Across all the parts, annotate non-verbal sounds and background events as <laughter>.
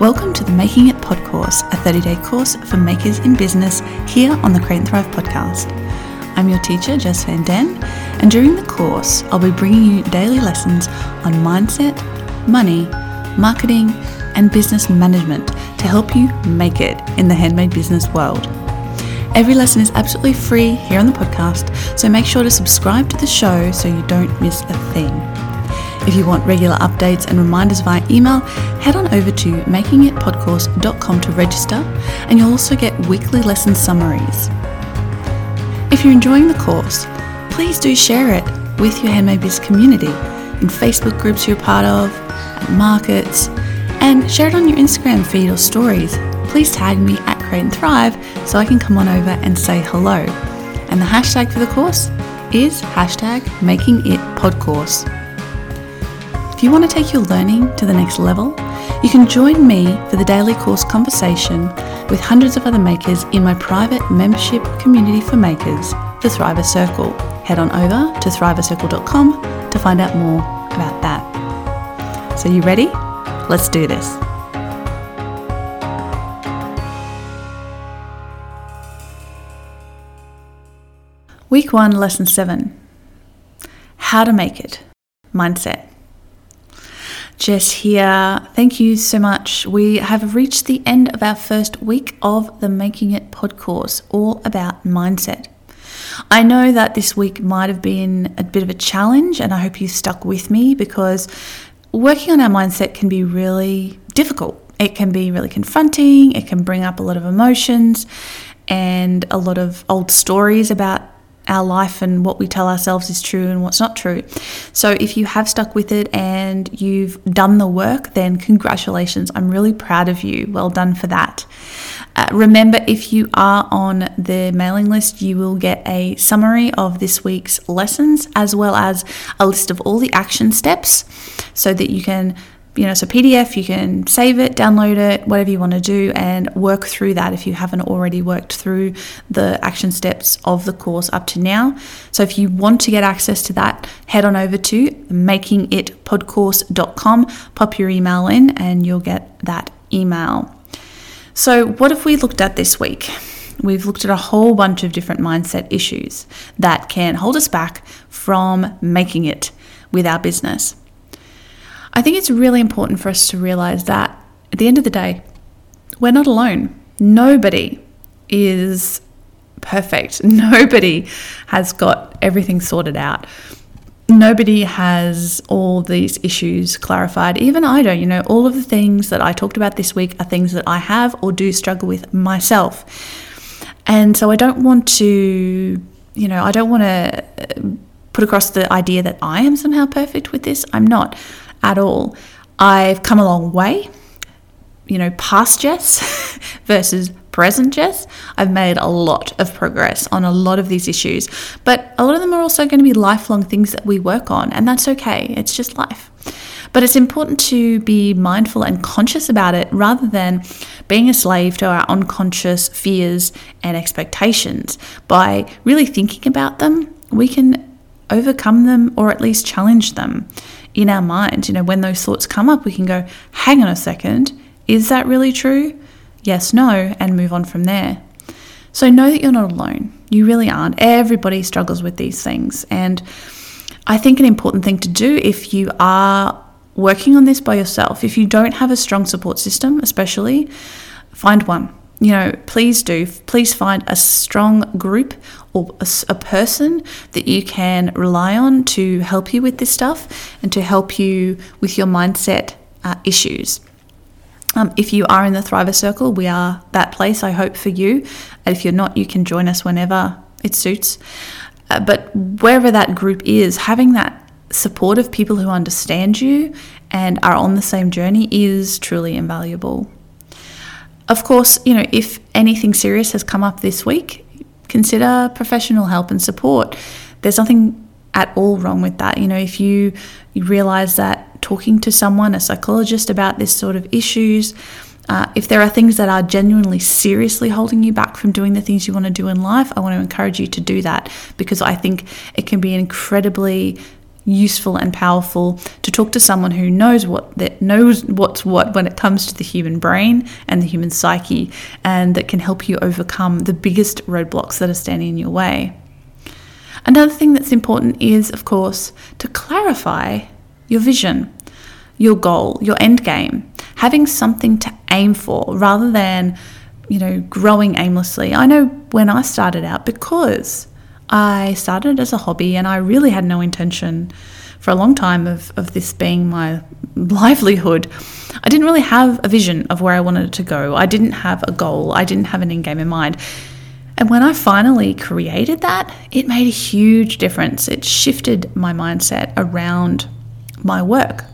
Welcome to the Making It Pod Course, a 30 day course for makers in business here on the Create and Thrive podcast. I'm your teacher, Jess Van Den, and during the course, I'll be bringing you daily lessons on mindset, money, marketing, and business management to help you make it in the handmade business world. Every lesson is absolutely free here on the podcast, so make sure to subscribe to the show so you don't miss a thing. If you want regular updates and reminders via email, head on over to makingitpodcourse.com to register, and you'll also get weekly lesson summaries. If you're enjoying the course, please do share it with your Handmade Biz community in Facebook groups you're part of, at markets, and share it on your Instagram feed or stories. Please tag me at Create and Thrive so I can come on over and say hello. And the hashtag for the course is hashtag making it podcourse. If you want to take your learning to the next level, you can join me for the daily course conversation with hundreds of other makers in my private membership community for makers, the Thriver Circle. Head on over to thrivercircle.com to find out more about that. So, you ready? Let's do this. Week 1, Lesson 7 How to Make It Mindset. Jess here. Thank you so much. We have reached the end of our first week of the Making It pod course, all about mindset. I know that this week might have been a bit of a challenge, and I hope you stuck with me because working on our mindset can be really difficult. It can be really confronting, it can bring up a lot of emotions and a lot of old stories about our life and what we tell ourselves is true and what's not true. So, if you have stuck with it and you've done the work, then congratulations. I'm really proud of you. Well done for that. Uh, remember, if you are on the mailing list, you will get a summary of this week's lessons as well as a list of all the action steps so that you can you know, so PDF, you can save it, download it, whatever you want to do, and work through that if you haven't already worked through the action steps of the course up to now. So if you want to get access to that, head on over to makingitpodcourse.com, pop your email in, and you'll get that email. So, what have we looked at this week? We've looked at a whole bunch of different mindset issues that can hold us back from making it with our business. I think it's really important for us to realize that at the end of the day, we're not alone. Nobody is perfect. <laughs> Nobody has got everything sorted out. Nobody has all these issues clarified. Even I don't. You know, all of the things that I talked about this week are things that I have or do struggle with myself. And so I don't want to, you know, I don't want to uh, put across the idea that I am somehow perfect with this. I'm not at all. I've come a long way, you know, past Jess <laughs> versus present Jess. I've made a lot of progress on a lot of these issues, but a lot of them are also going to be lifelong things that we work on, and that's okay. It's just life. But it's important to be mindful and conscious about it rather than being a slave to our unconscious fears and expectations. By really thinking about them, we can overcome them or at least challenge them in our mind. You know, when those thoughts come up, we can go, hang on a second, is that really true? Yes, no, and move on from there. So know that you're not alone. You really aren't. Everybody struggles with these things. And I think an important thing to do if you are working on this by yourself, if you don't have a strong support system, especially, find one you know, please do. Please find a strong group or a, a, person that you can rely on to help you with this stuff and to help you with your mindset uh, issues. Um, if you are in the Thriver Circle, we are that place, I hope, for you. And if you're not, you can join us whenever it suits. Uh, but wherever that group is, having that support of people who understand you and are on the same journey is truly invaluable. Of course, you know, if anything serious has come up this week, consider professional help and support. There's nothing at all wrong with that. You know, if you, you realize that talking to someone, a psychologist about this sort of issues, uh, if there are things that are genuinely seriously holding you back from doing the things you want to do in life, I want to encourage you to do that because I think it can be incredibly useful and powerful to talk to someone who knows what that knows what's what when it comes to the human brain and the human psyche and that can help you overcome the biggest roadblocks that are standing in your way. Another thing that's important is of course to clarify your vision, your goal, your end game, having something to aim for rather than you know growing aimlessly. I know when I started out because I started as a hobby and I really had no intention for a long time of, of this being my <laughs> livelihood. I didn't really have a vision of where I wanted it to go. I didn't have a goal. I didn't have an end game in mind. And when I finally created that, it made a huge difference. It shifted my mindset around my work.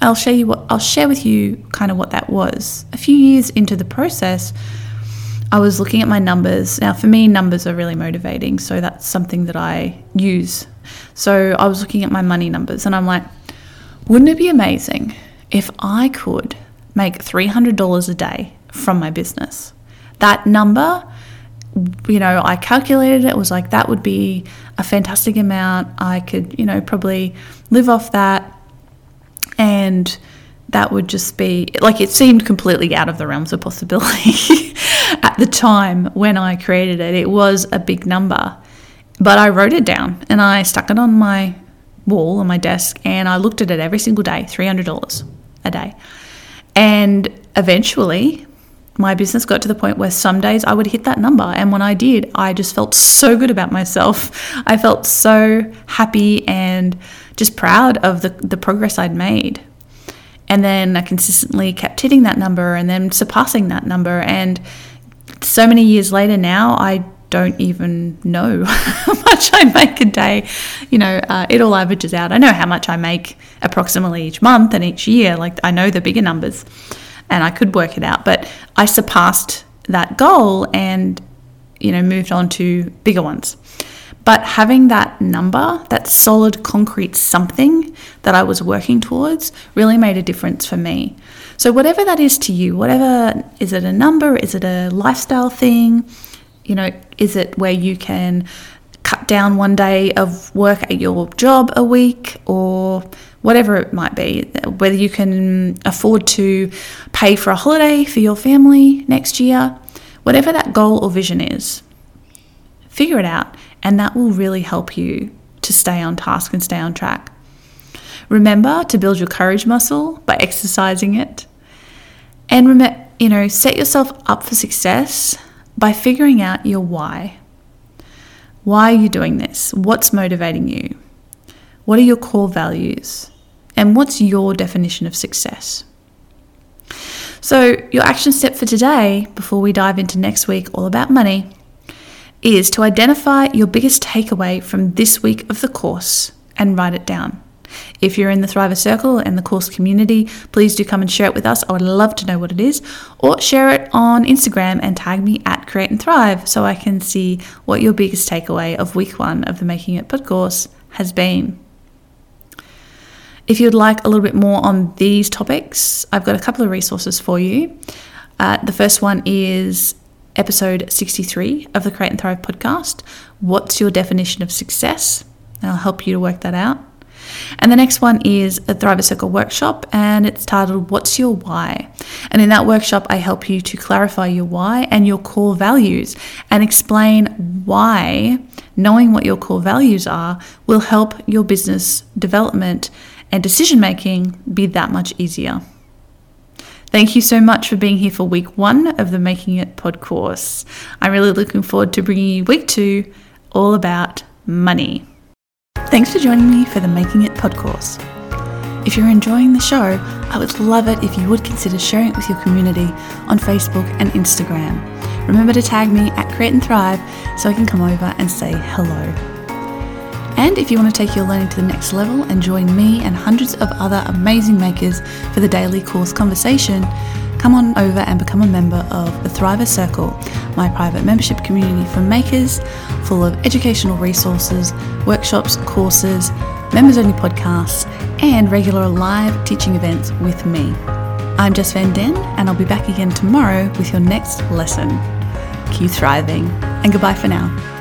I'll share you what I'll share with you kind of what that was. A few years into the process, I was looking at my numbers. Now, for me, numbers are really motivating, so that's something that I use. So I was looking at my money numbers and I'm like, wouldn't it be amazing if I could make $300 a day from my business? That number, you know, I calculated it, it was like that would be a fantastic amount. I could, you know, probably live off that and that would just be like it seemed completely out of the realms of possibility <laughs> at the time when I created it. It was a big number, but I wrote it down and I stuck it on my wall on my desk and I looked at it every single day $300 a day. And eventually, my business got to the point where some days I would hit that number. And when I did, I just felt so good about myself. <laughs> I felt so happy and just proud of the, the progress I'd made. And then I consistently kept hitting that number and then surpassing that number. And so many years later now, I don't even know <laughs> how much I make a day. You know, uh, it all averages out. I know how much I make approximately each month and each year. Like, I know the bigger numbers and I could work it out. But I surpassed that goal and, you know, moved on to bigger ones. But having that number, that solid concrete something that I was working towards, really made a difference for me. So, whatever that is to you, whatever is it a number? Is it a lifestyle thing? You know, is it where you can cut down one day of work at your job a week or whatever it might be, whether you can afford to pay for a holiday for your family next year, whatever that goal or vision is, figure it out and that will really help you to stay on task and stay on track. Remember to build your courage muscle by exercising it. And remember, you know, set yourself up for success by figuring out your why. Why are you doing this? What's motivating you? What are your core values? And what's your definition of success? So, your action step for today, before we dive into next week, all about money, is to identify your biggest takeaway from this week of the course and write it down. If you're in the Thriver Circle and the course community, please do come and share it with us. I would love to know what it is. Or share it on Instagram and tag me at Create and Thrive so I can see what your biggest takeaway of week one of the Making It Pod course has been. If you'd like a little bit more on these topics, I've got a couple of resources for you. Uh, the first one is episode 63 of the Create and Thrive podcast. What's your definition of success? I'll help you to work that out. And the next one is a Thriver Circle workshop, and it's titled What's Your Why? And in that workshop, I help you to clarify your why and your core values and explain why knowing what your core values are will help your business development and decision making be that much easier. Thank you so much for being here for week one of the Making It pod course. I'm really looking forward to bringing you week two, all about money. Thanks for joining me for the Making It pod course. If you're enjoying the show, I would love it if you would consider sharing it with your community on Facebook and Instagram. Remember to tag me at Create and Thrive so I can come over and say hello. And if you want to take your learning to the next level and join me and hundreds of other amazing makers for the daily course conversation, come on over and become a member of the Thriver Circle, my private membership community for makers full of educational resources, workshops, courses, members only podcasts, and regular live teaching events with me. I'm Jess Van Den, and I'll be back again tomorrow with your next lesson. Keep thriving, and goodbye for now.